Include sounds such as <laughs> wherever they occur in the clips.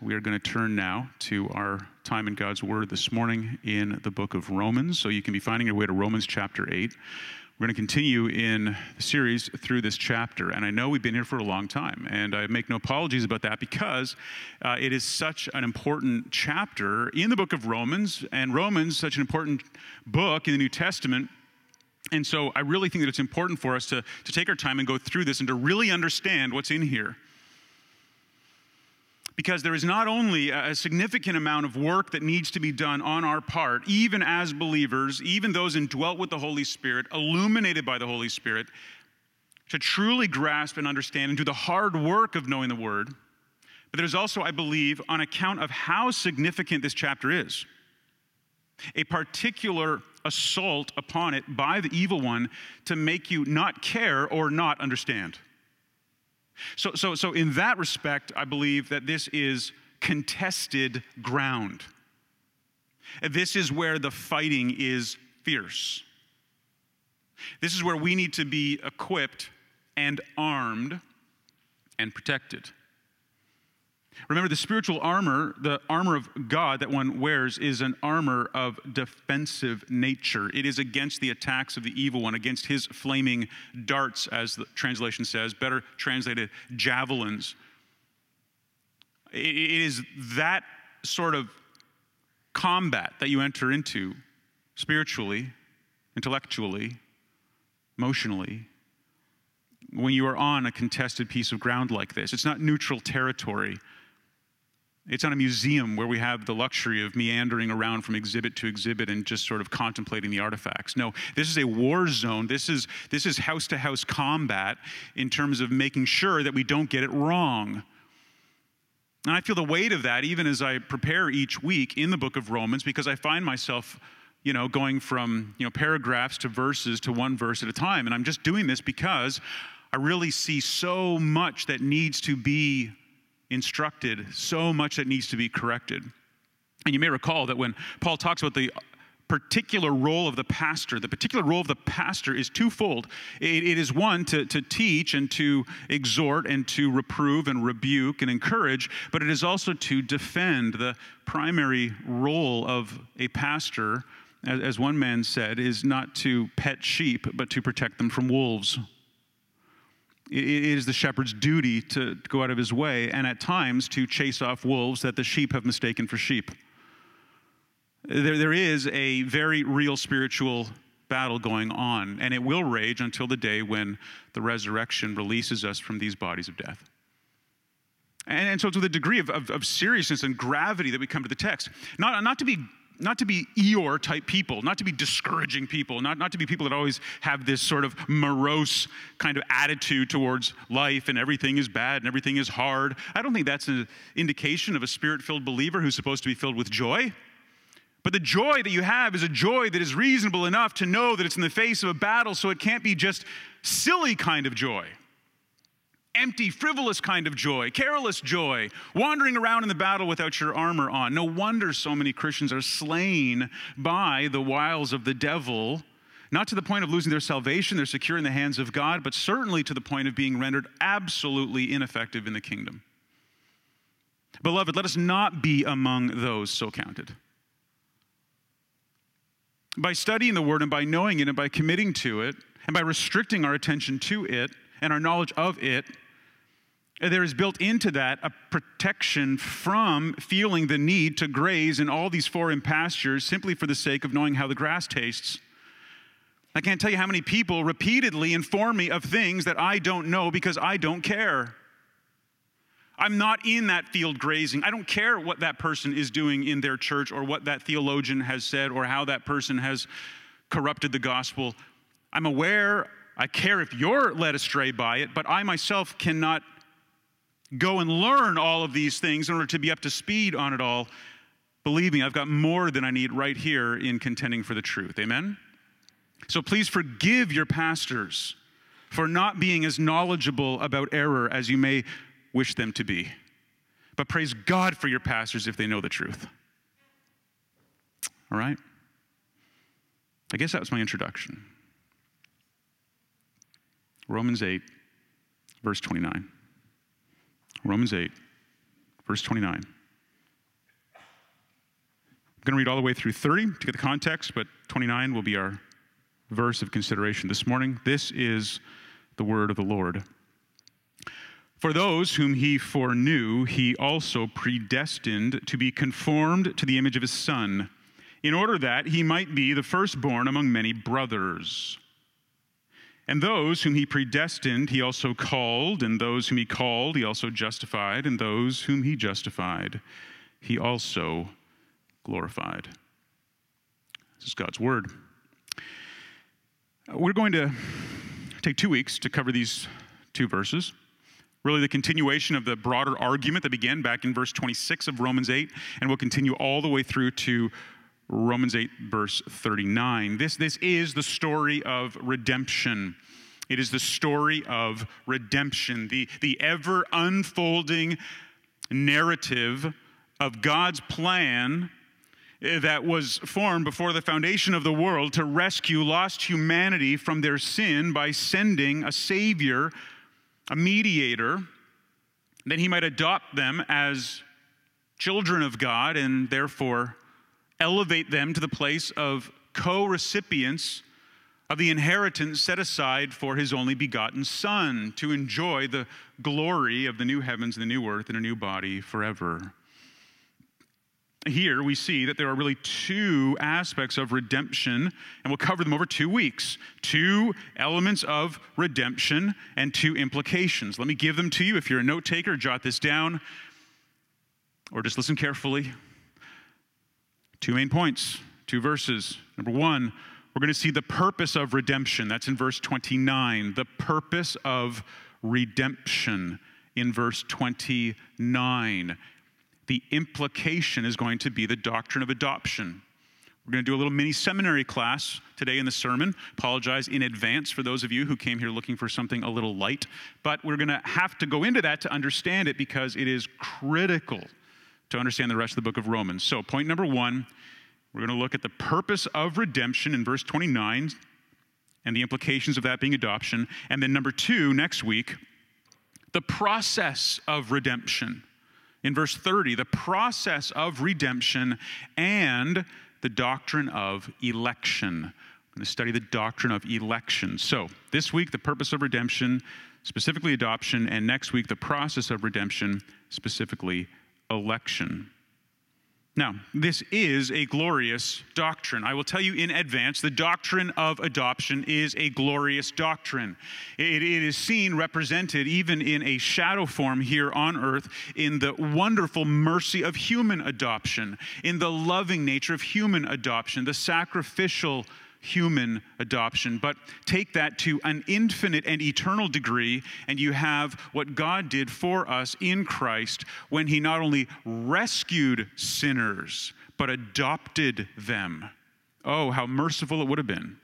we are going to turn now to our time in God's Word this morning in the book of Romans. So you can be finding your way to Romans chapter 8. We're going to continue in the series through this chapter. And I know we've been here for a long time, and I make no apologies about that because uh, it is such an important chapter in the book of Romans, and Romans, such an important book in the New Testament. And so I really think that it's important for us to, to take our time and go through this and to really understand what's in here because there is not only a significant amount of work that needs to be done on our part, even as believers, even those indwelt with the Holy Spirit, illuminated by the Holy Spirit, to truly grasp and understand and do the hard work of knowing the Word. But there's also, I believe, on account of how significant this chapter is, a particular assault upon it by the evil one to make you not care or not understand. So, so, so in that respect, I believe that this is contested ground. This is where the fighting is fierce. This is where we need to be equipped and armed and protected. Remember, the spiritual armor, the armor of God that one wears, is an armor of defensive nature. It is against the attacks of the evil one, against his flaming darts, as the translation says, better translated, javelins. It is that sort of combat that you enter into spiritually, intellectually, emotionally, when you are on a contested piece of ground like this. It's not neutral territory. It's not a museum where we have the luxury of meandering around from exhibit to exhibit and just sort of contemplating the artifacts. No, this is a war zone. This is this is house to house combat in terms of making sure that we don't get it wrong. And I feel the weight of that even as I prepare each week in the book of Romans because I find myself you know going from you know paragraphs to verses to one verse at a time and I'm just doing this because I really see so much that needs to be instructed, so much that needs to be corrected. And you may recall that when Paul talks about the particular role of the pastor. The particular role of the pastor is twofold. it, it is one, to, to teach and to exhort and to reprove and rebuke and encourage, but it is also to defend. The primary role of a pastor, as, as one man said, is not to pet sheep, but to protect them from wolves. It is the shepherd's duty to go out of his way and at times to chase off wolves that the sheep have mistaken for sheep. There, there is a very real spiritual battle going on, and it will rage until the day when the resurrection releases us from these bodies of death. And, and so, to the degree of, of, of seriousness and gravity that we come to the text, not, not to be not to be Eeyore type people, not to be discouraging people, not, not to be people that always have this sort of morose kind of attitude towards life and everything is bad and everything is hard. I don't think that's an indication of a spirit filled believer who's supposed to be filled with joy. But the joy that you have is a joy that is reasonable enough to know that it's in the face of a battle, so it can't be just silly kind of joy empty, frivolous kind of joy, careless joy, wandering around in the battle without your armor on. No wonder so many Christians are slain by the wiles of the devil, not to the point of losing their salvation, they're secure in the hands of God, but certainly to the point of being rendered absolutely ineffective in the kingdom. Beloved, let us not be among those so counted. By studying the word and by knowing it and by committing to it and by restricting our attention to it and our knowledge of it, there is built into that a protection from feeling the need to graze in all these foreign pastures simply for the sake of knowing how the grass tastes. I can't tell you how many people repeatedly inform me of things that I don't know because I don't care. I'm not in that field grazing. I don't care what that person is doing in their church or what that theologian has said or how that person has corrupted the gospel. I'm aware, I care if you're led astray by it, but I myself cannot go and learn all of these things in order to be up to speed on it all. Believe me, I've got more than I need right here in contending for the truth. Amen? So please forgive your pastors for not being as knowledgeable about error as you may wish them to be. But praise God for your pastors if they know the truth. All right? I guess that was my introduction. Romans 8, verse 29. Romans 8, verse 29. I'm going to read all the way through 30 to get the context, but 29 will be our verse of consideration this morning. This is the word of the Lord. For those whom he foreknew, he also predestined to be conformed to the image of his Son, in order that he might be the firstborn among many brothers. And those whom he predestined, he also called, and those whom he called, he also justified, and those whom he justified, he also glorified. This is God's word. We're going to take two weeks to cover these two verses really the continuation of the broader argument that began back in verse 26 of Romans 8, and will continue all the way through to Romans 8, verse 39. This, this is the story of redemption. It is the story of redemption, the, the ever unfolding narrative of God's plan that was formed before the foundation of the world to rescue lost humanity from their sin by sending a Savior a mediator, that he might adopt them as children of God and therefore elevate them to the place of co recipients of the inheritance set aside for his only begotten Son to enjoy the glory of the new heavens and the new earth and a new body forever here we see that there are really two aspects of redemption, and we'll cover them over two weeks. Two elements of redemption and two implications. Let me give them to you. If you're a note taker, jot this down or just listen carefully. Two main points, two verses. Number one, we're going to see the purpose of redemption. That's in verse 29. The purpose of redemption in verse 29 the implication is going to be the doctrine of adoption. We're going to do a little mini seminary class today in the sermon. Apologize in advance for those of you who came here looking for something a little light, but we're going to have to go into that to understand it because it is critical to understand the rest of the book of Romans. So, point number one, we're going to look at the purpose of redemption in verse 29 and the implications of that being adoption. And then, number two, next week, the process of redemption in verse 30 the process of redemption and the doctrine of election. I'm going to study the doctrine of election. So, this week, the purpose of redemption, specifically adoption, and next week, the process of redemption, specifically election. Now, this is a glorious doctrine. I will tell you in advance the doctrine of adoption is a glorious doctrine. It, it, is seen represented even in a shadow form here on earth in the wonderful mercy of human adoption, in the loving nature of human adoption, the sacrificial human adoption, but take that to an infinite and eternal degree, and you have what God did for us in Christ when He not only rescued sinners, but adopted them. Oh, how merciful it would have been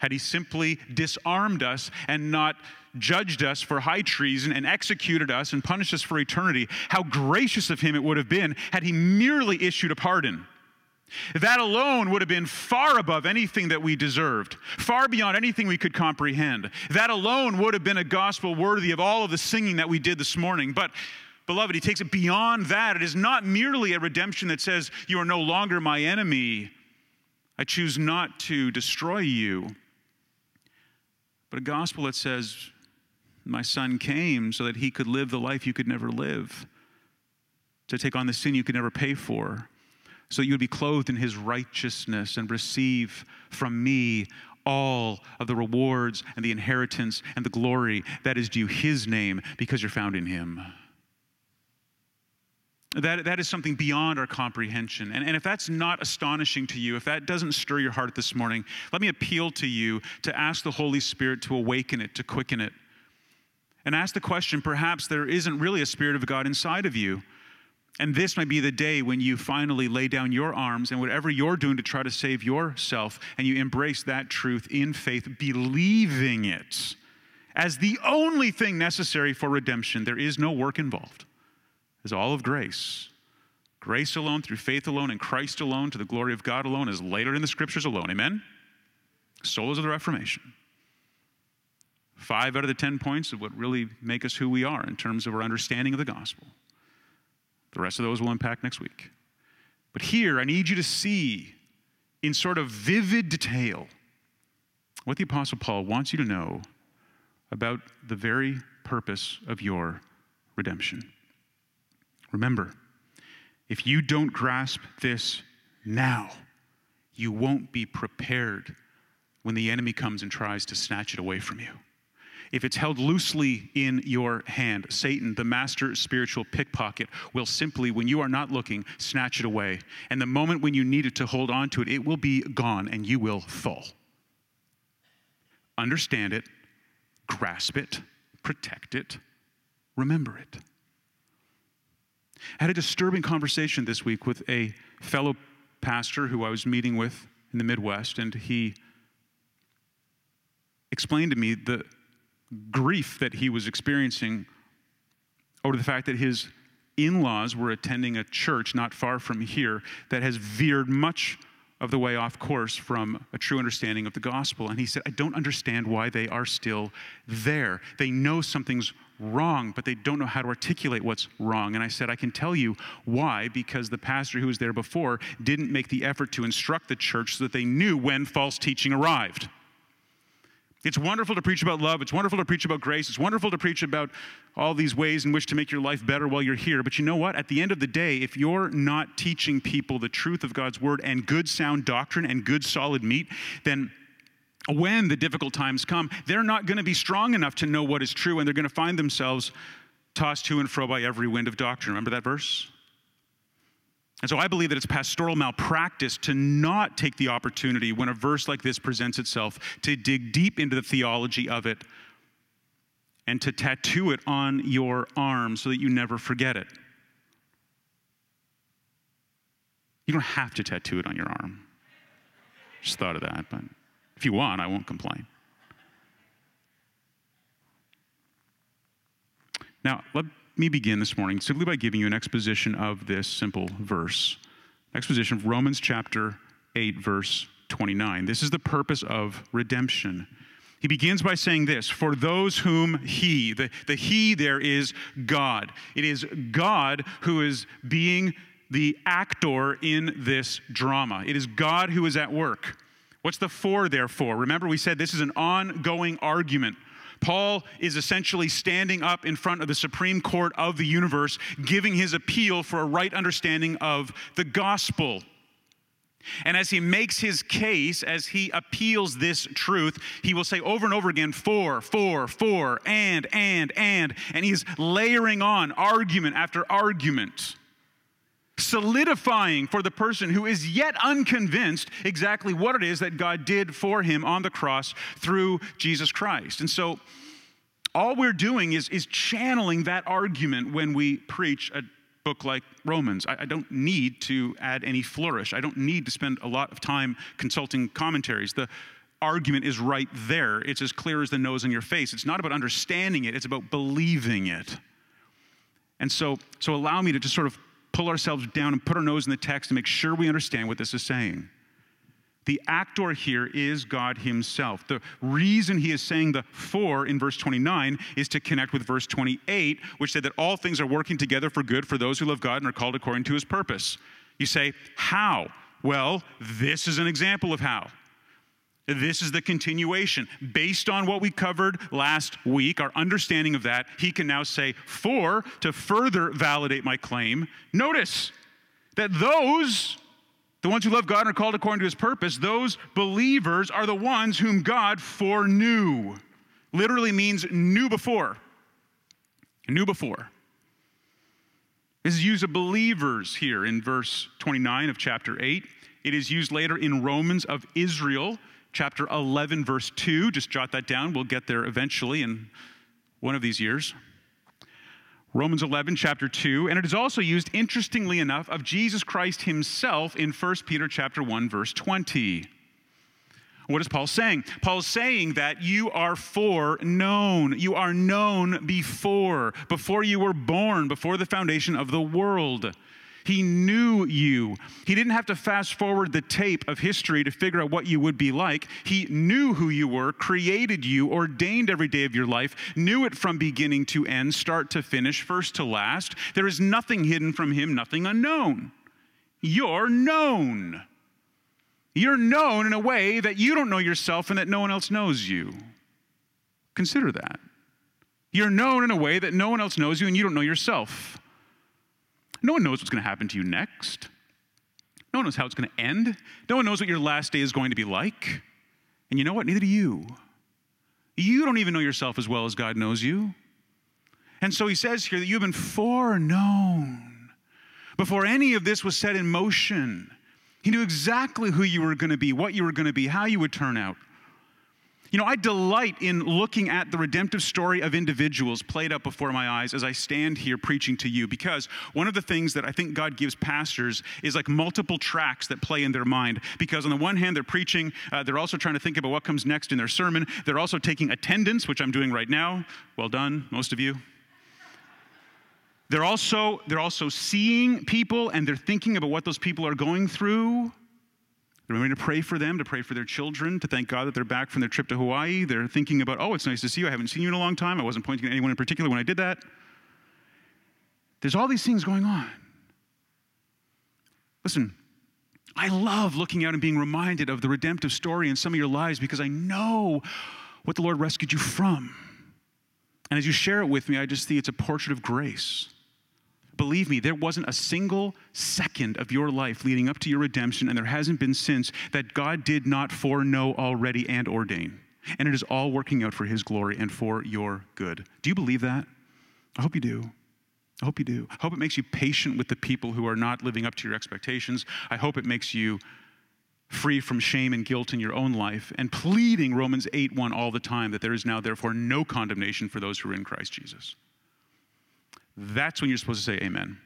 had He simply disarmed us and not judged us for high treason and executed us and punished us for eternity. How gracious of Him it would have been had He merely issued a pardon. That alone would have been far above anything that we deserved, far beyond anything we could comprehend. That alone would have been a gospel worthy of all of the singing that we did this morning. But, beloved, he takes it beyond that. It is not merely a redemption that says, You are no longer my enemy. I choose not to destroy you. But a gospel that says, My son came so that he could live the life you could never live, to take on the sin you could never pay for so you would be clothed in his righteousness and receive from me all of the rewards and the inheritance and the glory that is due his name because you're found in him. That, that is something beyond our comprehension. And, and if that's not astonishing to you, if that doesn't stir your heart this morning, let me appeal to you to ask the Holy Spirit to awaken it, to quicken it. And ask the question perhaps there isn't really a Spirit of God inside of you. And this might be the day when you finally lay down your arms and whatever you're doing to try to save yourself, and you embrace that truth in faith, believing it as the only thing necessary for redemption. There is no work involved, it's all of grace. Grace alone, through faith alone, in Christ alone, to the glory of God alone, is later in the scriptures alone. Amen? Solas of the Reformation. Five out of the ten points of what really make us who we are in terms of our understanding of the gospel. The rest of those we'll unpack next week. But here, I need you to see in sort of vivid detail what the Apostle Paul wants you to know about the very purpose of your redemption. Remember, if you don't grasp this now, you won't be prepared when the enemy comes and tries to snatch it away from you. If it's held loosely in your hand, Satan, the master spiritual pickpocket, will simply, when you are not looking, snatch it away. And the moment when you need it to hold on to it, it will be gone and you will fall. Understand it, grasp it, protect it, remember it. I had a disturbing conversation this week with a fellow pastor who I was meeting with in the Midwest, and he explained to me the grief that he was experiencing over the fact that his in laws were attending a church not far from here that has veered much of the way off course from a true understanding of the gospel. And he said, I don't understand why they are still there. They know something's wrong, but they don't know how to articulate what's wrong. And I said, I can tell you why, because the pastor who was there before didn't make the effort to instruct the church so that they knew when false teaching arrived. It's wonderful to preach about love. It's wonderful to preach about grace. It's wonderful to preach about all these ways in which to make your life better while you're here. But you know what? At the end of the day, if you're not teaching people the truth of God's word and good sound doctrine and good solid meat, then when the difficult times come, they're not going to be strong enough to know what is true and they're going to find themselves tossed to and fro by every wind of doctrine. Remember that verse? And so I believe that it's pastoral malpractice to not take the opportunity when a verse like this presents itself to dig deep into the theology of it and to tattoo it on your arm so that you never forget it. You don't have to tattoo it on your arm. Just thought of that, but if you want, I won't complain. Now, let me begin this morning simply by giving you an exposition of this simple verse. Exposition of Romans chapter 8, verse 29. This is the purpose of redemption. He begins by saying this For those whom He, the, the He there is God. It is God who is being the actor in this drama. It is God who is at work. What's the for, therefore? Remember, we said this is an ongoing argument Paul is essentially standing up in front of the Supreme Court of the universe, giving his appeal for a right understanding of the gospel. And as he makes his case, as he appeals this truth, he will say over and over again, for, for, for, and, and, and. And he's layering on argument after argument solidifying for the person who is yet unconvinced exactly what it is that God did for him on the cross through Jesus Christ. And so, all we're doing is, is channeling that argument when we preach a book like Romans. I, I, don't need to add any flourish. I don't need to spend a lot of time consulting commentaries. The argument is right there. It's as clear as the nose on your face. It's not about understanding it, it's about believing it. And so, so allow me to just sort of pull ourselves down and put our nose in the text to make sure we understand what this is saying. The actor here is God Himself. The reason He is saying the for in verse 29 is to connect with verse 28, which said that all things are working together for good for those who love God and are called according to His purpose. You say, How? Well, this is an example of how. This is the continuation. Based on what we covered last week, our understanding of that, he can now say, for, to further validate my claim, notice that those, the ones who love God and are called according to his purpose, those believers are the ones whom God foreknew. Literally means knew before. Knew before. This is used of believers here in verse 29 of chapter 8. It is used later in Romans of Israel chapter 11, verse 2. Just jot that down. We'll get there eventually in one of these years. Romans 11, chapter 2. And it is also used, interestingly enough, of Jesus Christ himself in 1 Peter chapter 1, verse 20. What is Paul saying? Paul's saying that you are foreknown. You are known before, before you were born, before the foundation of the world. He knew you. He didn't have to fast forward the tape of history to figure out what you would be like. He knew who you were, created you, ordained every day of your life, knew it from beginning to end, start to finish, first to last. There is nothing hidden from him, nothing unknown. you're known. You're known in a way that you don't know yourself and that no one else knows you. Consider that. You're known in a way that no one else knows you and you don't know yourself. No one knows what's going to happen to you next. No one knows how it's going to end. No one knows what your last day is going to be like. And you know what? Neither do you. You don't even know yourself as well as God knows you. And so he says here that you've been foreknown before any of this was set in motion. He knew exactly who you were going to be, what you were going to be, how you would turn out. You know, I delight in looking at the redemptive story of individuals played up before my eyes as I stand here preaching to you because one of the things that I think God gives pastors is like multiple tracks that play in their mind. Because on the one hand, they're preaching, uh, they're also trying to think about what comes next in their sermon, they're also taking attendance, which I'm doing right now. Well done, most of you. They're also, they're also seeing people and they're thinking about what those people are going through. They're going to pray for them, to pray for their children, to thank God that they're back from their trip to Hawaii. They're thinking about, oh, it's nice to see you. I haven't seen you in a long time. I wasn't pointing at anyone in particular when I did that. There's all these things going on. Listen, I love looking out and being reminded of the redemptive story in some of your lives because I know what the Lord rescued you from. And as you share it with me, I just see it's a portrait of grace. Believe me, there wasn't a single second of your life leading up to your redemption, and there hasn't been since, that God did not foreknow already and ordain. And it is all working out for His glory and for your good. Do you believe that? I hope you do. I hope you do. I hope it makes you patient with the people who are not living up to your expectations. I hope it makes you free from shame and guilt in your own life and pleading Romans 8 1 all the time that there is now, therefore, no condemnation for those who are in Christ Jesus. That's when you're supposed to say amen.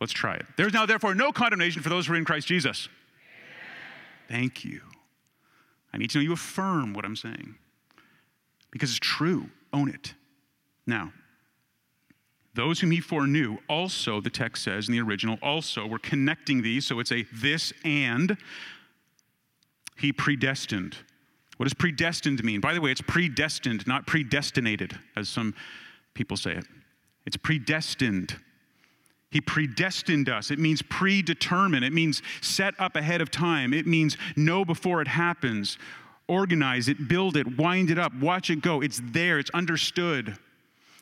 Let's try it. There's now, therefore, no condemnation for those who are in Christ Jesus. Amen. Thank you. I need to know you affirm what I'm saying because it's true. Own it. Now, those whom he foreknew, also, the text says in the original, also, we're connecting these, so it's a this and he predestined. What does predestined mean? By the way, it's predestined, not predestinated, as some people say it. It's predestined. He predestined us. It means predetermined. It means set up ahead of time. It means know before it happens. Organize it, build it, wind it up, watch it go. It's there, it's understood.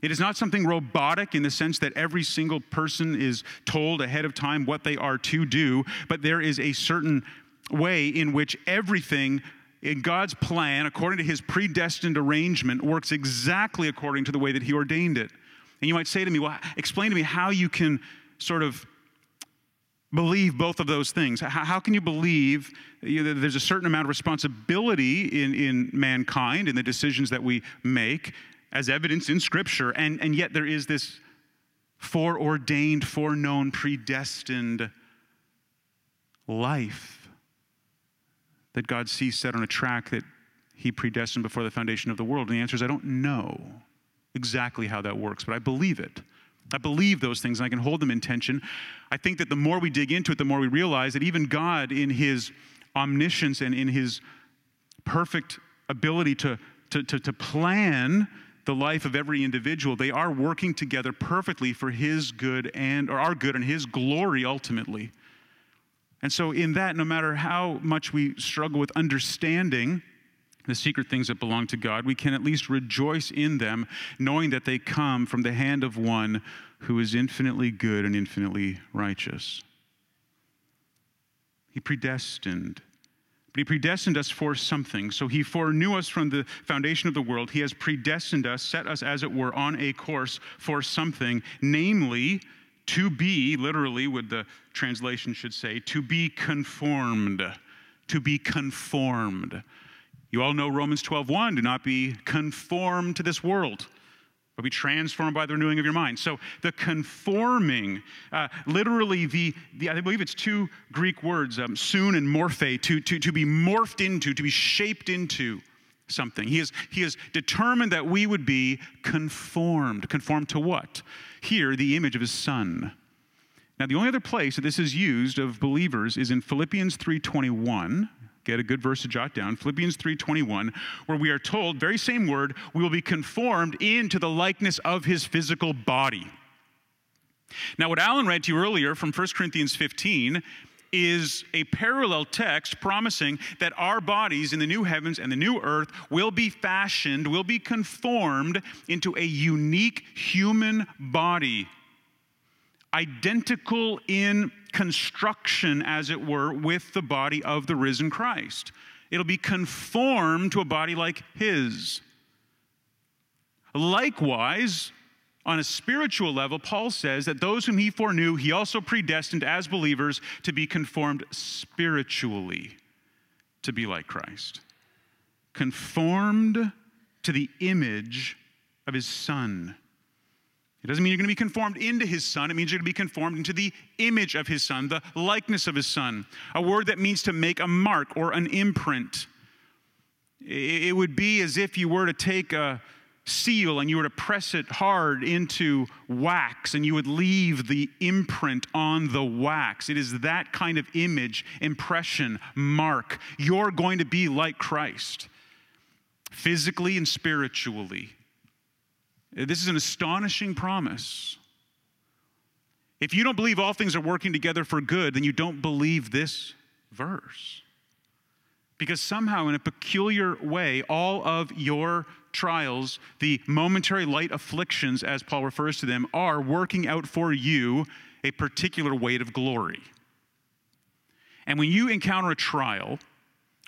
It is not something robotic in the sense that every single person is told ahead of time what they are to do, but there is a certain way in which everything in God's plan, according to his predestined arrangement, works exactly according to the way that he ordained it. And you might say to me, well, explain to me how you can sort of believe both of those things. How, how can you believe you know, there's a certain amount of responsibility in, in mankind, in the decisions that we make, as evidence in Scripture, and, and yet there is this foreordained, foreknown, predestined life that God sees set on a track that He predestined before the foundation of the world? And the answer is, I don't know exactly how that works, but I believe it. I believe those things and I can hold them in tension. I think that the more we dig into it, the more we realize that even God, in his omniscience and in his perfect ability to, to, to, to plan the life of every individual, they are working together perfectly for his good and, or our good and his glory ultimately. And so, in that, no matter how much we struggle with understanding, the secret things that belong to God, we can at least rejoice in them, knowing that they come from the hand of one who is infinitely good and infinitely righteous. He predestined. But he predestined us for something. So he foreknew us from the foundation of the world. He has predestined us, set us, as it were, on a course for something, namely, to be, literally, what the translation should say, to be conformed. To be conformed you all know Romans 12:1, do not be conformed to this world, but be transformed by the renewing of your mind. So the conforming, uh, literally the, the, I believe it's two Greek words, um, soon and morphe, to, to, to be morphed into, to be shaped into something. He has, he has determined that we would be conformed. Conformed to what? Here, the image of his son. Now, the only other place that this is used of believers is in Philippians 3:21 get a good verse to jot down. Philippians 3.21 where we are told very same word we will be conformed into the likeness of his physical body. Now, what Alan read to you earlier from 1 Corinthians 15 is a parallel text promising that our bodies in the new heavens and the new earth will be fashioned, will be conformed into a unique human body, identical in construction, as it were, with the body of the risen Christ. It'll be conformed to a body like his. Likewise, on a spiritual level, Paul says that those whom he foreknew, he also predestined as believers to be conformed spiritually to be like Christ. Conformed to the image of his Son. It doesn't mean you're going to be conformed into his Son. It means you're going to be conformed into the image of his Son, the likeness of his Son. A word that means to make a mark or an imprint. It would be as if you were to take a seal and you were to press it hard into wax and you would leave the imprint on the wax. It is that kind of image, impression, mark. You're going to be like Christ, physically and spiritually. This is an astonishing promise. If you don't believe all things are working together for good, then you don't believe this verse. Because somehow, in a peculiar way, all of your trials, the momentary light afflictions, as Paul refers to them, are working out for you a particular weight of glory. And when you encounter a trial,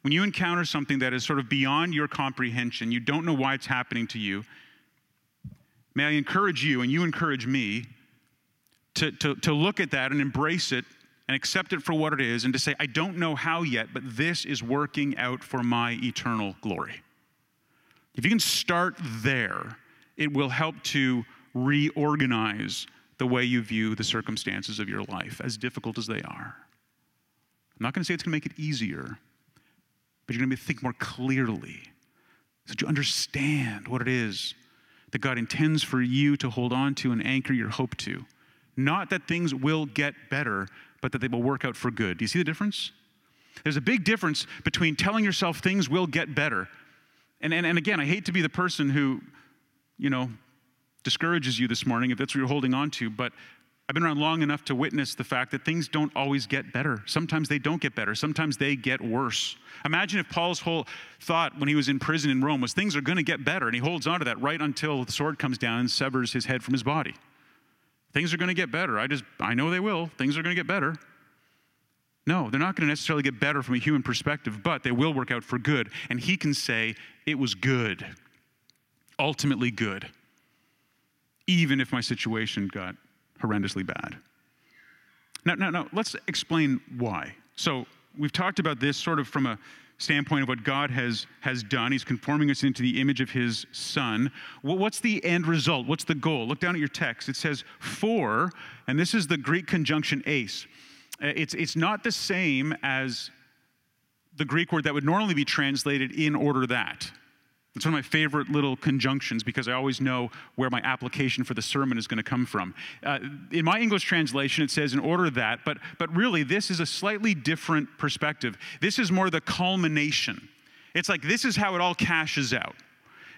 when you encounter something that is sort of beyond your comprehension, you don't know why it's happening to you, may I encourage you and you encourage me to, to, to look at that and embrace it and accept it for what it is and to say, I don't know how yet, but this is working out for my eternal glory. If you can start there, it will help to reorganize the way you view the circumstances of your life, as difficult as they are. I'm not going to say it's going to make it easier, but you're going to be think more clearly so that you understand what it is that God intends for you to hold on to and anchor your hope to. Not that things will get better, but that they will work out for good. Do you see the difference? There's a big difference between telling yourself things will get better and, and, and again, I hate to be the person who, you know, discourages you this morning if that's what you're holding on to, but I've been around long enough to witness the fact that things don't always get better. Sometimes they don't get better. Sometimes they get worse. Imagine if Paul's whole thought when he was in prison in Rome was things are going to get better, and he holds on to that right until the sword comes down and severs his head from his body. Things are going to get better. I just, I know they will. Things are going to get better. No, they're not going to necessarily get better from a human perspective, but they will work out for good. And he can say, it was good, ultimately good, even if my situation got horrendously bad. Now, now, now, let's explain why. So, we've talked about this sort of from a standpoint of what God has, has done. He's conforming us into the image of His Son. Well, what's the end result? What's the goal? Look down at your text. It says, for, and this is the Greek conjunction eis. Uh, it's, it's not the same as the Greek word that would normally be translated in order that. It's one of my favorite little conjunctions because I always know where my application for the sermon is going to come from. Uh, in my English translation, it says in order that, but, but really, this is a slightly different perspective. This is more the culmination. It's like this is how it all cashes out.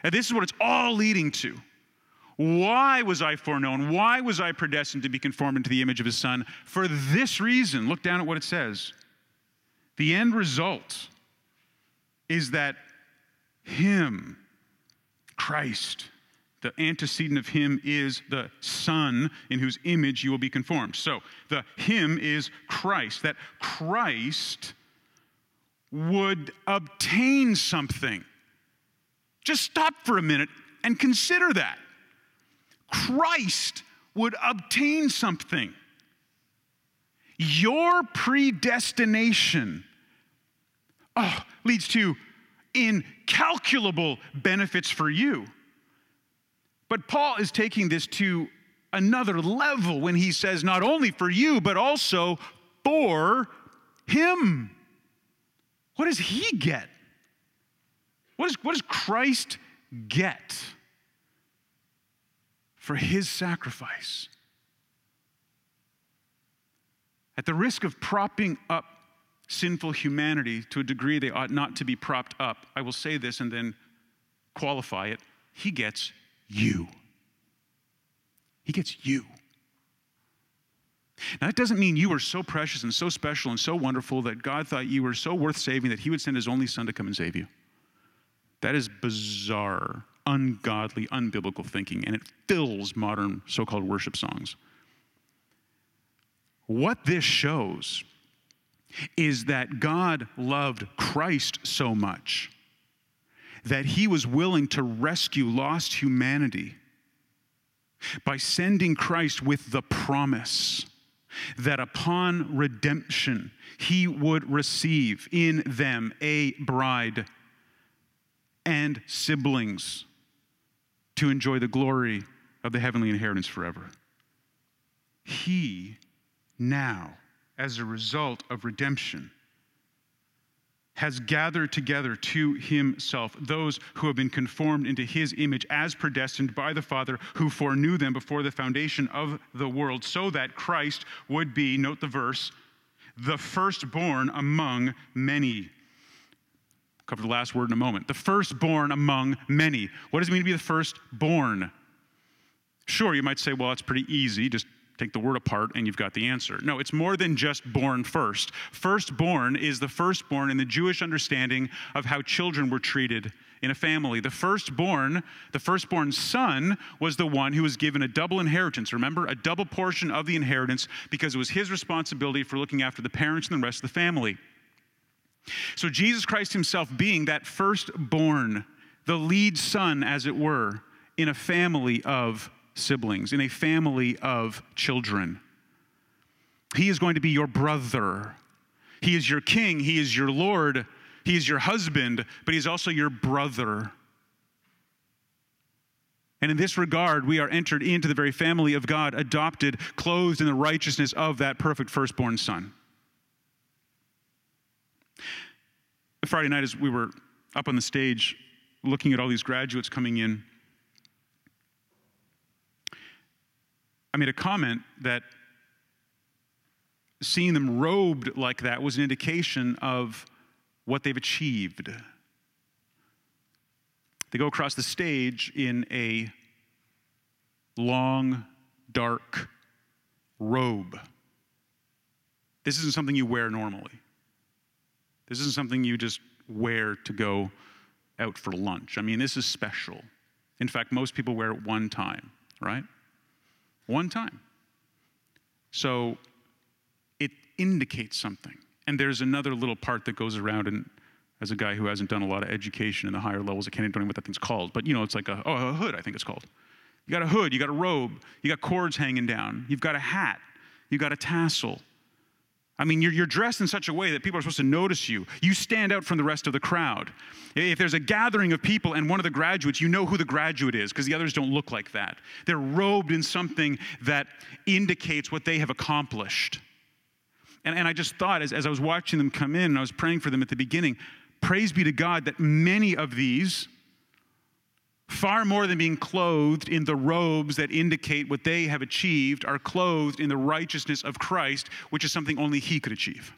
And this is what it's all leading to. Why was I foreknown? Why was I predestined to be conformed into the image of his son? For this reason, look down at what it says. The end result is that him, Christ, the antecedent of him is the Son in whose image you will be conformed. So the him is Christ, that Christ would obtain something. Just stop for a minute and consider that. Christ would obtain something. Your predestination oh, leads to incalculable benefits for you. But Paul is taking this to another level when he says, not only for you, but also for him. What does he get? What, is, what does Christ get? for his sacrifice. At the risk of propping up sinful humanity to a degree they ought not to be propped up, I will say this and then qualify it. He gets you. He gets you. Now, that doesn't mean you were so precious and so special and so wonderful that God thought you were so worth saving that He would send His only Son to come and save you. That is bizarre, ungodly, unbiblical thinking, and it fills modern so called worship songs. What this shows is that God loved Christ so much that he was willing to rescue lost humanity by sending Christ with the promise that upon redemption he would receive in them a bride and siblings to enjoy the glory of the heavenly inheritance forever. He now, as a result of redemption, has gathered together to himself those who have been conformed into his image as predestined by the Father who foreknew them before the foundation of the world, so that Christ would be, note the verse, the firstborn among many. cover the last word in a moment. The firstborn among many. What does it mean to be the firstborn? Sure, you might say, well, it's pretty easy. Just Take the word apart and you've got the answer. No, it's more than just born first. Firstborn is the firstborn in the Jewish understanding of how children were treated in a family. The firstborn, the firstborn son, was the one who was given a double inheritance. Remember, a double portion of the inheritance because it was his responsibility for looking after the parents and the rest of the family. So, Jesus Christ himself being that firstborn, the lead son, as it were, in a family of siblings, in a family of children. He is going to be your brother. He is your king. He is your Lord. He is your husband, but he's also your brother. And in this regard, we are entered into the very family of God, adopted, clothed in the righteousness of that perfect firstborn son. Friday night, as we were up on the stage looking at all these graduates coming in, I made a comment that seeing them robed like that was an indication of what they've achieved. They go across the stage in a long, dark robe. This isn't something you wear normally. This isn't something you just wear to go out for lunch. I mean, this is special. In fact, most people wear it one time, right? One time. So it indicates something. And there's another little part that goes around, and as a guy who hasn't done a lot of education in the higher levels, I can't even know what that thing's called. But you know, it's like a, oh, a hood, I think it's called. You got a hood, you got a robe, you got cords hanging down, you've got a hat, you got a tassel, I mean, you're, you're dressed in such a way that people are supposed to notice you. You stand out from the rest of the crowd. If there's a gathering of people and one of the graduates, you know who the graduate is because the others don't look like that. They're robed in something that indicates what they have accomplished. And, and I just thought, as, as I was watching them come in and I was praying for them at the beginning, praise be to God that many of these far more than being clothed in the robes that indicate what they have achieved, are clothed in the righteousness of Christ, which is something only He could achieve.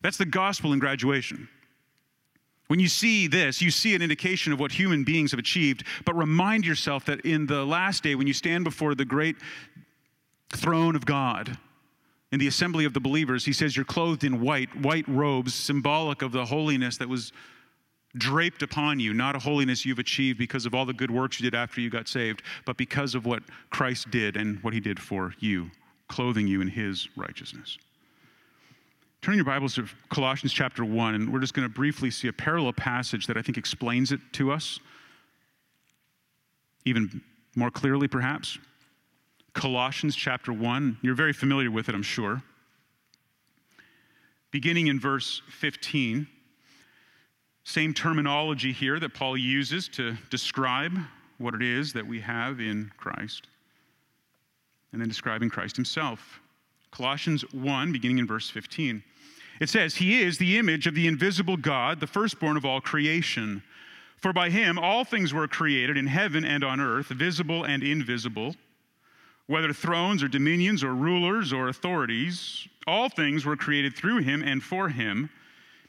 That's the gospel in graduation. When you see this, you see an indication of what human beings have achieved, but remind yourself that in the last day, when you stand before the great throne of God, in the assembly of the believers, he says, You're clothed in white, white robes, symbolic of the holiness that was draped upon you, not a holiness you've achieved because of all the good works you did after you got saved, but because of what Christ did and what he did for you, clothing you in his righteousness. Turn your Bibles to Colossians chapter 1, and we're just going to briefly see a parallel passage that I think explains it to us, even more clearly, perhaps. Colossians chapter 1. You're very familiar with it, I'm sure. Beginning in verse 15. Same terminology here that Paul uses to describe what it is that we have in Christ, and then describing Christ himself. Colossians 1, beginning in verse 15. It says, He is the image of the invisible God, the firstborn of all creation. For by him all things were created in heaven and on earth, visible and invisible, whether thrones or dominions or rulers or authorities, all things were created through him and for him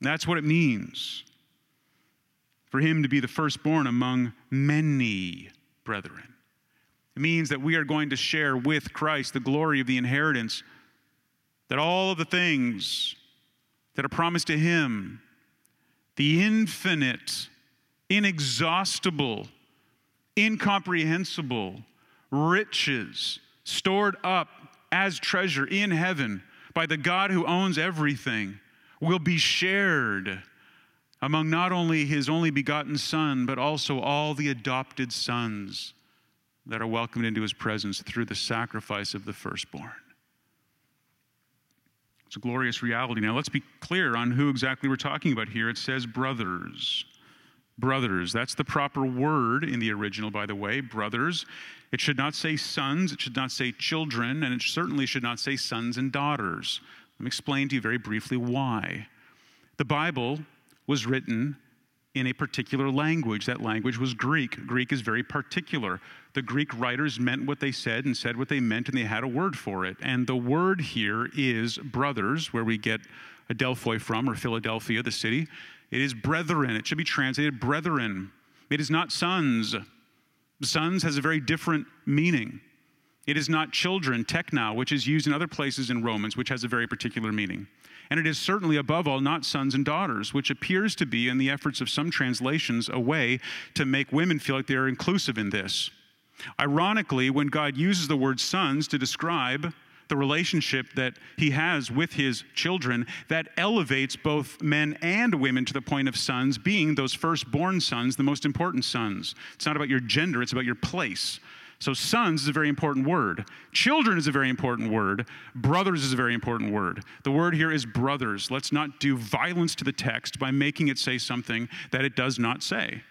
That's what it means for him to be the firstborn among many brethren. It means that we are going to share with Christ the glory of the inheritance, that all of the things that are promised to him, the infinite, inexhaustible, incomprehensible riches stored up as treasure in heaven by the God who owns everything will be shared among not only his only begotten Son, but also all the adopted sons that are welcomed into his presence through the sacrifice of the firstborn. It's a glorious reality. Now, let's be clear on who exactly we're talking about here. It says brothers. Brothers. That's the proper word in the original, by the way. Brothers. It should not say sons, it should not say children, and it certainly should not say sons and daughters. Let me explain to you very briefly why. The Bible was written in a particular language. That language was Greek. Greek is very particular. The Greek writers meant what they said and said what they meant, and they had a word for it. And the word here is brothers, where we get Adelphoi from, or Philadelphia, the city. It is brethren. It should be translated brethren. It is not sons. Sons has a very different meaning. It is not children, teknao, which is used in other places in Romans, which has a very particular meaning. And it is certainly, above all, not sons and daughters, which appears to be, in the efforts of some translations, a way to make women feel like they are inclusive in this. Ironically, when God uses the word sons to describe the relationship that he has with his children, that elevates both men and women to the point of sons being those firstborn sons, the most important sons. It's not about your gender, it's about your place. So, sons is a very important word. Children is a very important word. Brothers is a very important word. The word here is brothers. Let's not do violence to the text by making it say something that it does not say.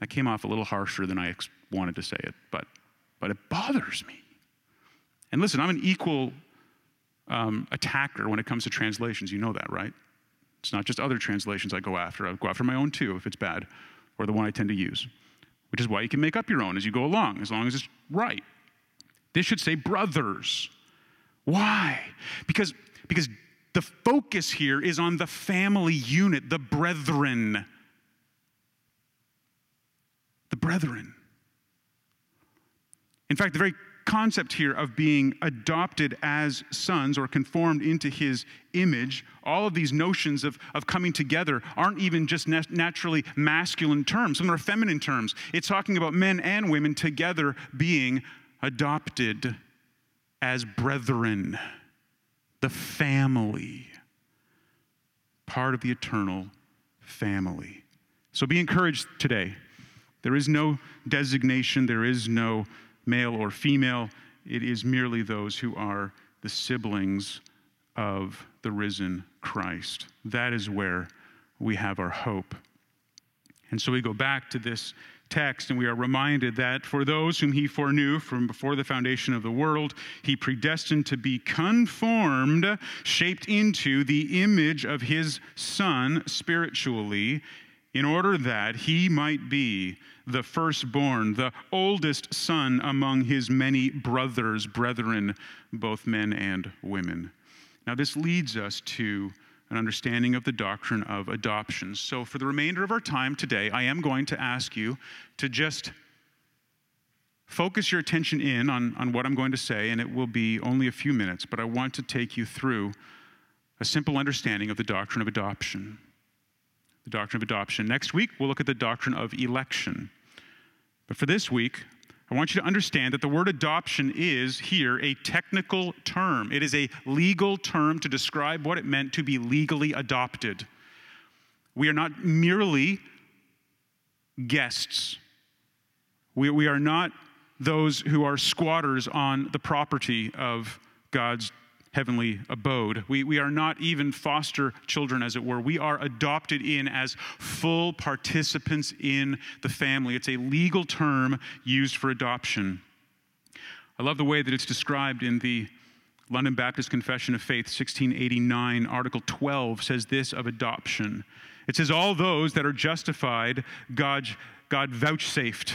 That came off a little harsher than I wanted to say it, but, but it bothers me. And listen, I'm an equal um, attacker when it comes to translations. You know that, right? It's not just other translations I go after. I go after my own too if it's bad, or the one I tend to use which is why you can make up your own as you go along, as long as it's right. This should say brothers. Why? Because, because the focus here is on the family unit, the brethren. The brethren. In fact, the very concept here of being adopted as sons or conformed into his image, all of these notions of, of coming together aren't even just naturally masculine terms, some are feminine terms. It's talking about men and women together being adopted as brethren, the family, part of the eternal family. So be encouraged today. There is no designation, there is no male or female. It is merely those who are the siblings of the risen Christ. That is where we have our hope. And so we go back to this text and we are reminded that for those whom he foreknew from before the foundation of the world, he predestined to be conformed, shaped into the image of his Son spiritually, in order that he might be the firstborn, the oldest son among his many brothers, brethren, both men and women. Now, this leads us to an understanding of the doctrine of adoption. So, for the remainder of our time today, I am going to ask you to just focus your attention in on, on what I'm going to say, and it will be only a few minutes, but I want to take you through a simple understanding of the doctrine of adoption the doctrine of adoption. Next week, we'll look at the doctrine of election. But for this week, I want you to understand that the word adoption is here a technical term. It is a legal term to describe what it meant to be legally adopted. We are not merely guests, we, we are not those who are squatters on the property of God's heavenly abode. We, we are not even foster children, as it were. We are adopted in as full participants in the family. It's a legal term used for adoption. I love the way that it's described in the London Baptist Confession of Faith, 1689, Article 12 says this of adoption. It says, All those that are justified, God, God vouchsafed,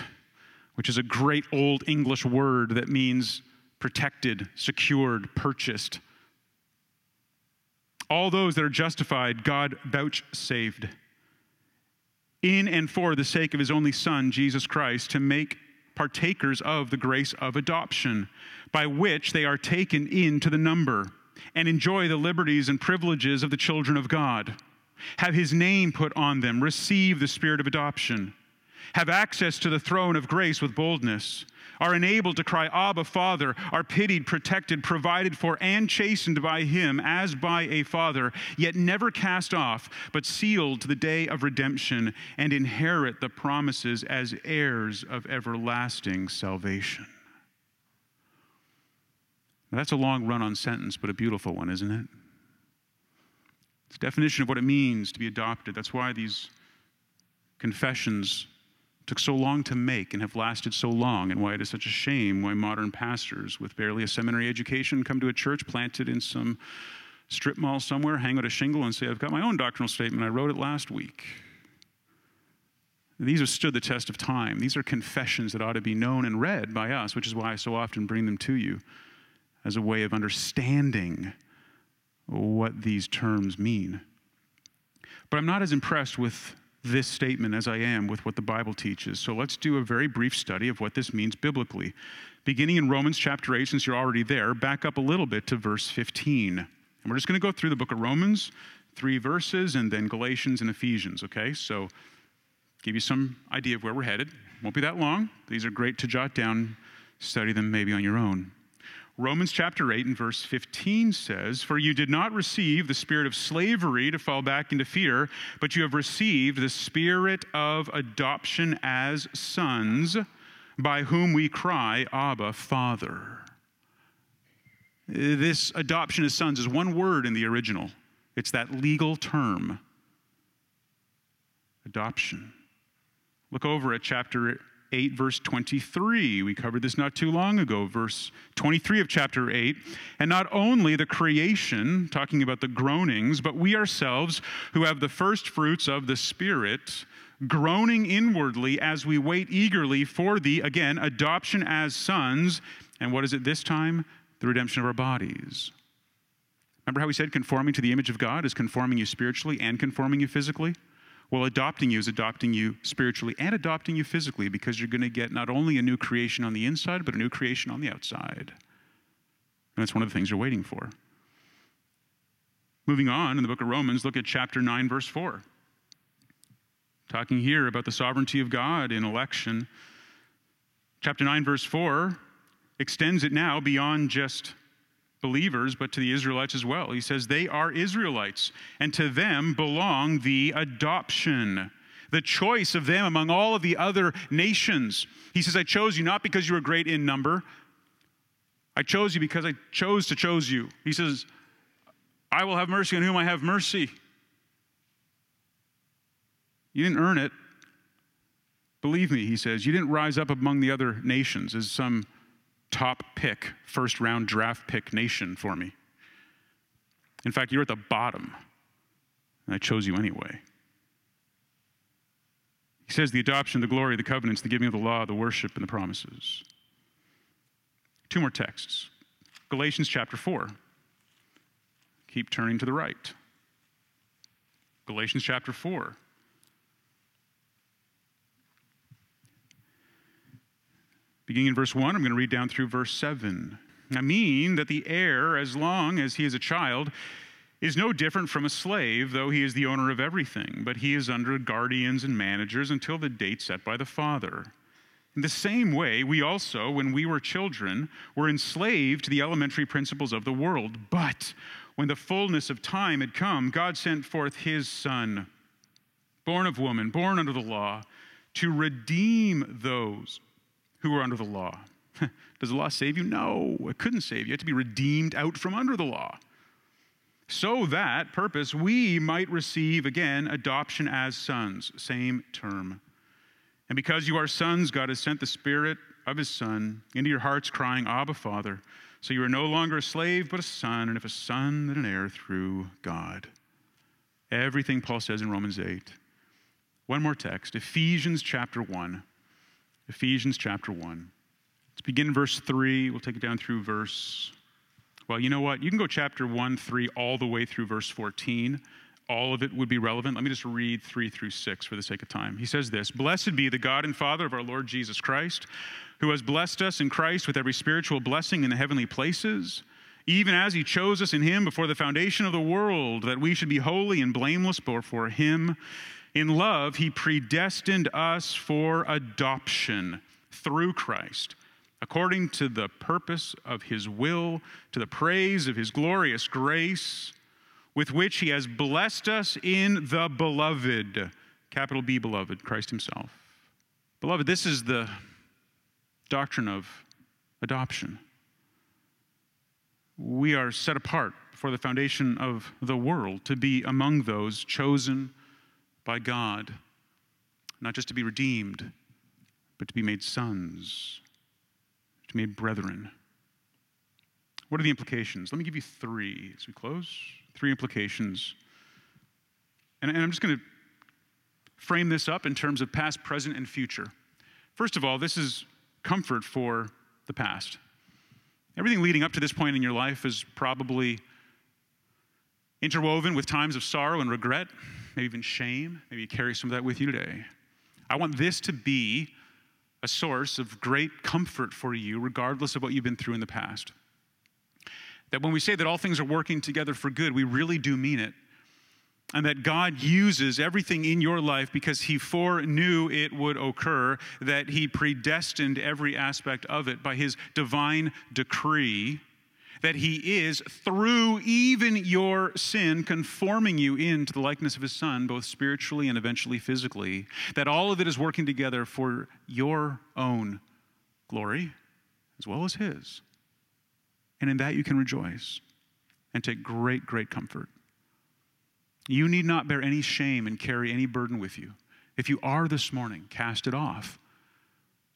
which is a great old English word that means protected, secured, purchased. All those that are justified, God vouchsafed in and for the sake of his only Son, Jesus Christ, to make partakers of the grace of adoption, by which they are taken into the number and enjoy the liberties and privileges of the children of God. Have his name put on them, receive the spirit of adoption, have access to the throne of grace with boldness are enabled to cry, Abba, Father, are pitied, protected, provided for, and chastened by Him as by a Father, yet never cast off, but sealed to the day of redemption, and inherit the promises as heirs of everlasting salvation. Now, that's a long run on sentence, but a beautiful one, isn't it? It's a definition of what it means to be adopted. That's why these confessions took so long to make and have lasted so long, and why it is such a shame why modern pastors with barely a seminary education come to a church planted in some strip mall somewhere, hang out a shingle, and say, I've got my own doctrinal statement. I wrote it last week. These have stood the test of time. These are confessions that ought to be known and read by us, which is why I so often bring them to you as a way of understanding what these terms mean. But I'm not as impressed with this statement as I am with what the Bible teaches. So let's do a very brief study of what this means biblically. Beginning in Romans chapter 8, since you're already there, back up a little bit to verse 15. And we're just going to go through the book of Romans, three verses, and then Galatians and Ephesians, okay? So give you some idea of where we're headed. Won't be that long. These are great to jot down, study them maybe on your own. Romans chapter 8 and verse 15 says, For you did not receive the spirit of slavery to fall back into fear, but you have received the spirit of adoption as sons, by whom we cry, Abba, Father. This adoption as sons is one word in the original, it's that legal term adoption. Look over at chapter 8, verse 23. We covered this not too long ago, verse 23 of chapter 8. And not only the creation, talking about the groanings, but we ourselves who have the first fruits of the Spirit, groaning inwardly as we wait eagerly for the, again, adoption as sons. And what is it this time? The redemption of our bodies. Remember how we said conforming to the image of God is conforming you spiritually and conforming you physically? Well, adopting you is adopting you spiritually and adopting you physically because you're going to get not only a new creation on the inside, but a new creation on the outside. And that's one of the things you're waiting for. Moving on in the book of Romans, look at chapter 9, verse 4. Talking here about the sovereignty of God in election. Chapter 9, verse 4 extends it now beyond just believers, but to the Israelites as well. He says, They are Israelites, and to them belong the adoption, the choice of them among all of the other nations. He says, I chose you not because you were great in number. I chose you because I chose to chose you. He says, I will have mercy on whom I have mercy. You didn't earn it. Believe me, he says, you didn't rise up among the other nations as some top pick, first round draft pick nation for me. In fact, you're at the bottom, and I chose you anyway. He says the adoption, the glory, the covenants, the giving of the law, the worship, and the promises. Two more texts Galatians chapter 4. Keep turning to the right. Galatians chapter 4. Beginning in verse 1, I'm going to read down through verse 7. I mean that the heir, as long as he is a child, is no different from a slave, though he is the owner of everything, but he is under guardians and managers until the date set by the father. In the same way, we also, when we were children, were enslaved to the elementary principles of the world. But when the fullness of time had come, God sent forth his Son, born of woman, born under the law, to redeem those who are under the law. <laughs> Does the law save you? No, it couldn't save you. You have to be redeemed out from under the law. So that purpose we might receive again adoption as sons, same term. And because you are sons, God has sent the Spirit of his Son into your hearts, crying, Abba, Father. So you are no longer a slave, but a son, and if a son, then an heir through God. Everything Paul says in Romans 8. One more text Ephesians chapter 1. Ephesians chapter 1. Let's begin verse 3. We'll take it down through verse. Well, you know what? You can go chapter 1, 3, all the way through verse 14 all of it would be relevant. Let me just read three through six for the sake of time. He says this Blessed be the God and Father of our Lord Jesus Christ, who has blessed us in Christ with every spiritual blessing in the heavenly places, even as he chose us in him before the foundation of the world, that we should be holy and blameless before him. In love, he predestined us for adoption through Christ according to the purpose of his will, to the praise of his glorious grace with which he has blessed us in the beloved, capital B, beloved, Christ himself. Beloved, this is the doctrine of adoption. We are set apart for the foundation of the world to be among those chosen by God, not just to be redeemed, but to be made sons, to be made brethren. What are the implications? Let me give you three as we close three implications. And, and I'm just going to frame this up in terms of past, present, and future. First of all, this is comfort for the past. Everything leading up to this point in your life is probably interwoven with times of sorrow and regret, maybe even shame. Maybe you carry some of that with you today. I want this to be a source of great comfort for you, regardless of what you've been through in the past. That when we say that all things are working together for good, we really do mean it. And that God uses everything in your life because He foreknew it would occur, that He predestined every aspect of it by His divine decree, that He is, through even your sin, conforming you into the likeness of His Son, both spiritually and eventually physically, that all of it is working together for your own glory as well as His. And in that you can rejoice and take great, great comfort. You need not bear any shame and carry any burden with you. If you are this morning, cast it off.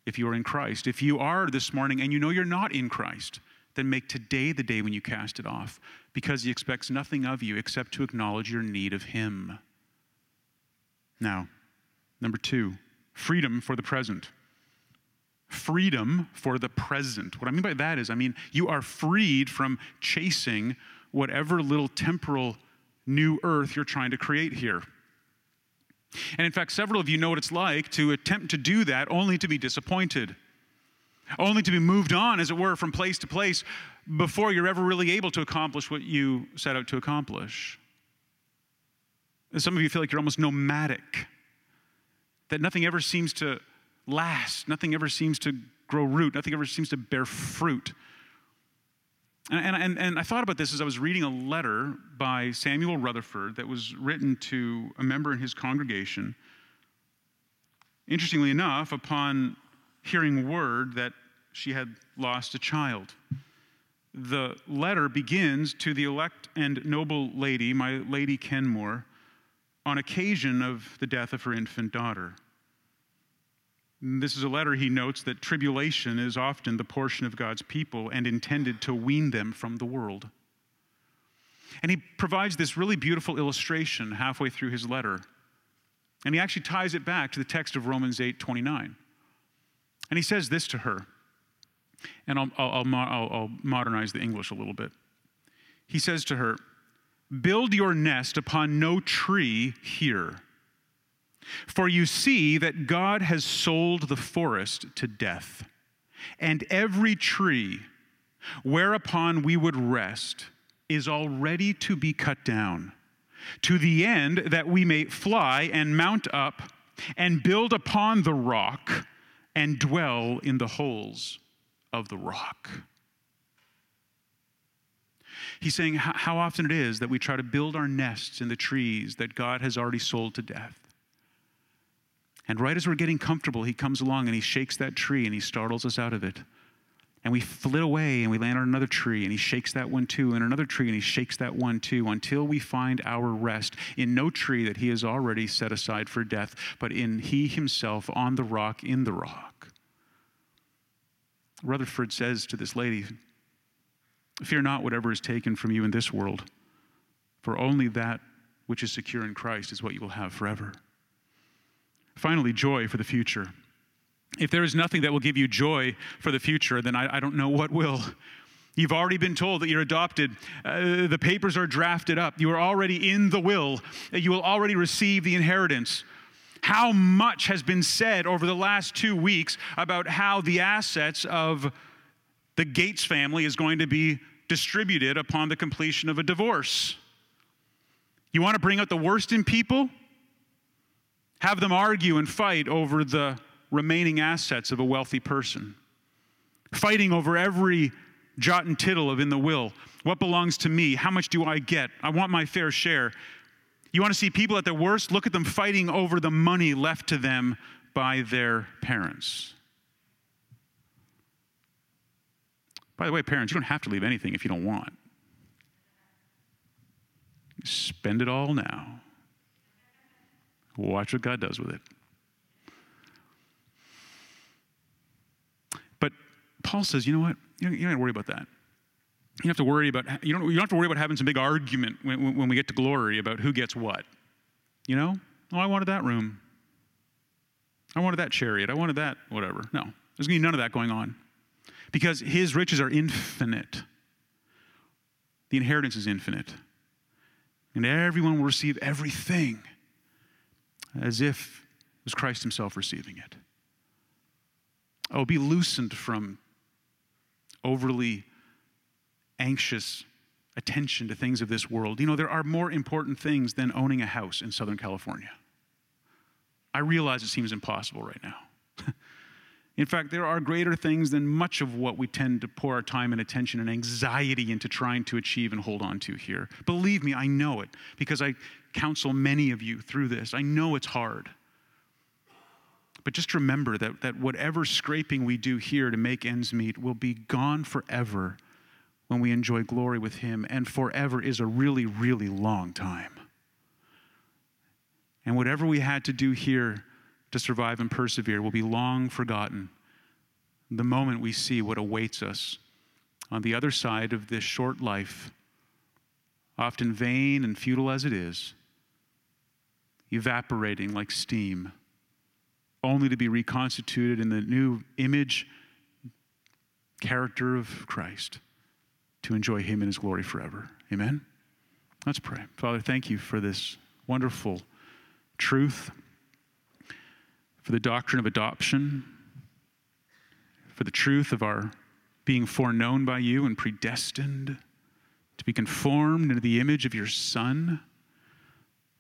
If you are in Christ, if you are this morning and you know you're not in Christ, then make today the day when you cast it off because he expects nothing of you except to acknowledge your need of him. Now, number two, freedom for the present freedom for the present. What I mean by that is, I mean, you are freed from chasing whatever little temporal new earth you're trying to create here. And in fact, several of you know what it's like to attempt to do that only to be disappointed, only to be moved on, as it were, from place to place before you're ever really able to accomplish what you set out to accomplish. Some of you feel like you're almost nomadic, that nothing ever seems to last. Nothing ever seems to grow root, nothing ever seems to bear fruit. And, and, and I thought about this as I was reading a letter by Samuel Rutherford that was written to a member in his congregation. Interestingly enough, upon hearing word that she had lost a child. The letter begins to the elect and noble lady, my Lady Kenmure, on occasion of the death of her infant daughter. This is a letter he notes that tribulation is often the portion of God's people and intended to wean them from the world. And he provides this really beautiful illustration halfway through his letter. And he actually ties it back to the text of Romans 8 29. And he says this to her, and I'll, I'll, I'll, I'll modernize the English a little bit. He says to her, Build your nest upon no tree here for you see that God has sold the forest to death, and every tree whereupon we would rest is already to be cut down, to the end that we may fly and mount up and build upon the rock and dwell in the holes of the rock. He's saying how often it is that we try to build our nests in the trees that God has already sold to death. And right as we're getting comfortable, he comes along and he shakes that tree and he startles us out of it. And we flit away and we land on another tree and he shakes that one too, and another tree and he shakes that one too, until we find our rest in no tree that he has already set aside for death, but in he himself on the rock, in the rock. Rutherford says to this lady, Fear not whatever is taken from you in this world, for only that which is secure in Christ is what you will have forever. Finally, joy for the future. If there is nothing that will give you joy for the future, then I, I don't know what will. You've already been told that you're adopted. Uh, the papers are drafted up. You are already in the will. You will already receive the inheritance. How much has been said over the last two weeks about how the assets of the Gates family is going to be distributed upon the completion of a divorce? You want to bring out the worst in people? Have them argue and fight over the remaining assets of a wealthy person, fighting over every jot and tittle of in the will. What belongs to me? How much do I get? I want my fair share. You want to see people at their worst? Look at them fighting over the money left to them by their parents. By the way, parents, you don't have to leave anything if you don't want. Spend it all now. Watch what God does with it. But Paul says, you know what? You don't, you don't have to worry about that. You don't have to worry about you don't, you don't have to worry about having some big argument when, when we get to glory about who gets what. You know? Oh, I wanted that room. I wanted that chariot. I wanted that whatever. No, there's going to be none of that going on because his riches are infinite. The inheritance is infinite. And everyone will receive everything as if it was Christ himself receiving it. Oh, be loosened from overly anxious attention to things of this world. You know, there are more important things than owning a house in Southern California. I realize it seems impossible right now. <laughs> in fact, there are greater things than much of what we tend to pour our time and attention and anxiety into trying to achieve and hold on to here. Believe me, I know it because I counsel many of you through this. I know it's hard. But just remember that, that whatever scraping we do here to make ends meet will be gone forever when we enjoy glory with Him, and forever is a really, really long time. And whatever we had to do here to survive and persevere will be long forgotten the moment we see what awaits us on the other side of this short life, often vain and futile as it is, evaporating like steam only to be reconstituted in the new image, character of Christ, to enjoy Him in His glory forever. Amen? Let's pray. Father, thank you for this wonderful truth, for the doctrine of adoption, for the truth of our being foreknown by you and predestined to be conformed into the image of your Son,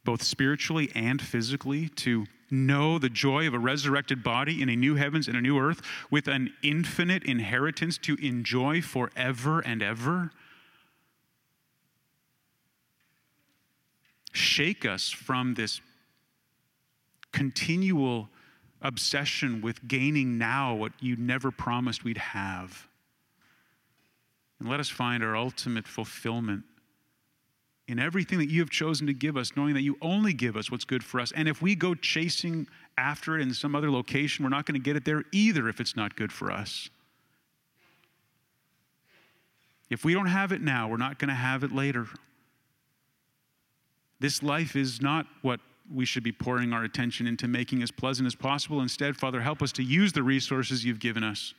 both spiritually and physically, to know the joy of a resurrected body in a new heavens and a new earth with an infinite inheritance to enjoy forever and ever? Shake us from this continual obsession with gaining now what you never promised we'd have. And let us find our ultimate fulfillment in everything that you have chosen to give us, knowing that you only give us what's good for us. And if we go chasing after it in some other location, we're not going to get it there either if it's not good for us. If we don't have it now, we're not going to have it later. This life is not what we should be pouring our attention into making as pleasant as possible. Instead, Father, help us to use the resources you've given us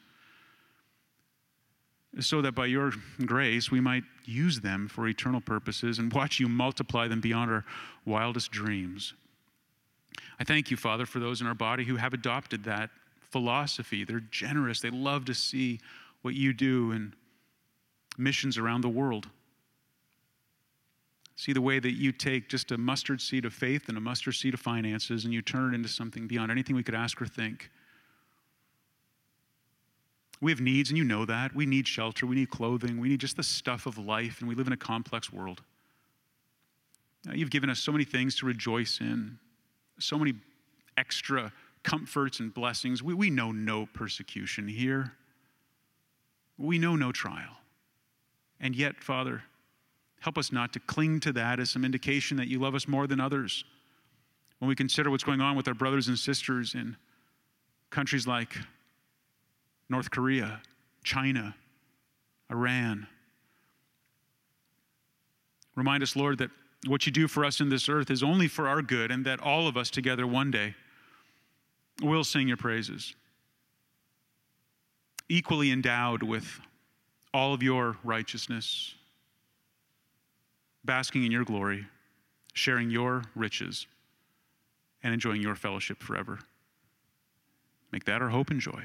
so that by your grace we might use them for eternal purposes and watch you multiply them beyond our wildest dreams. I thank you, Father, for those in our body who have adopted that philosophy. They're generous, they love to see what you do in missions around the world. See the way that you take just a mustard seed of faith and a mustard seed of finances and you turn it into something beyond anything we could ask or think. We have needs, and you know that. We need shelter, we need clothing, we need just the stuff of life, and we live in a complex world. You've given us so many things to rejoice in, so many extra comforts and blessings. We, we know no persecution here, we know no trial. And yet, Father, help us not to cling to that as some indication that you love us more than others. When we consider what's going on with our brothers and sisters in countries like North Korea China, Iran. Remind us, Lord, that what you do for us in this earth is only for our good, and that all of us together one day will sing your praises. Equally endowed with all of your righteousness, basking in your glory, sharing your riches, and enjoying your fellowship forever. Make that our hope and joy.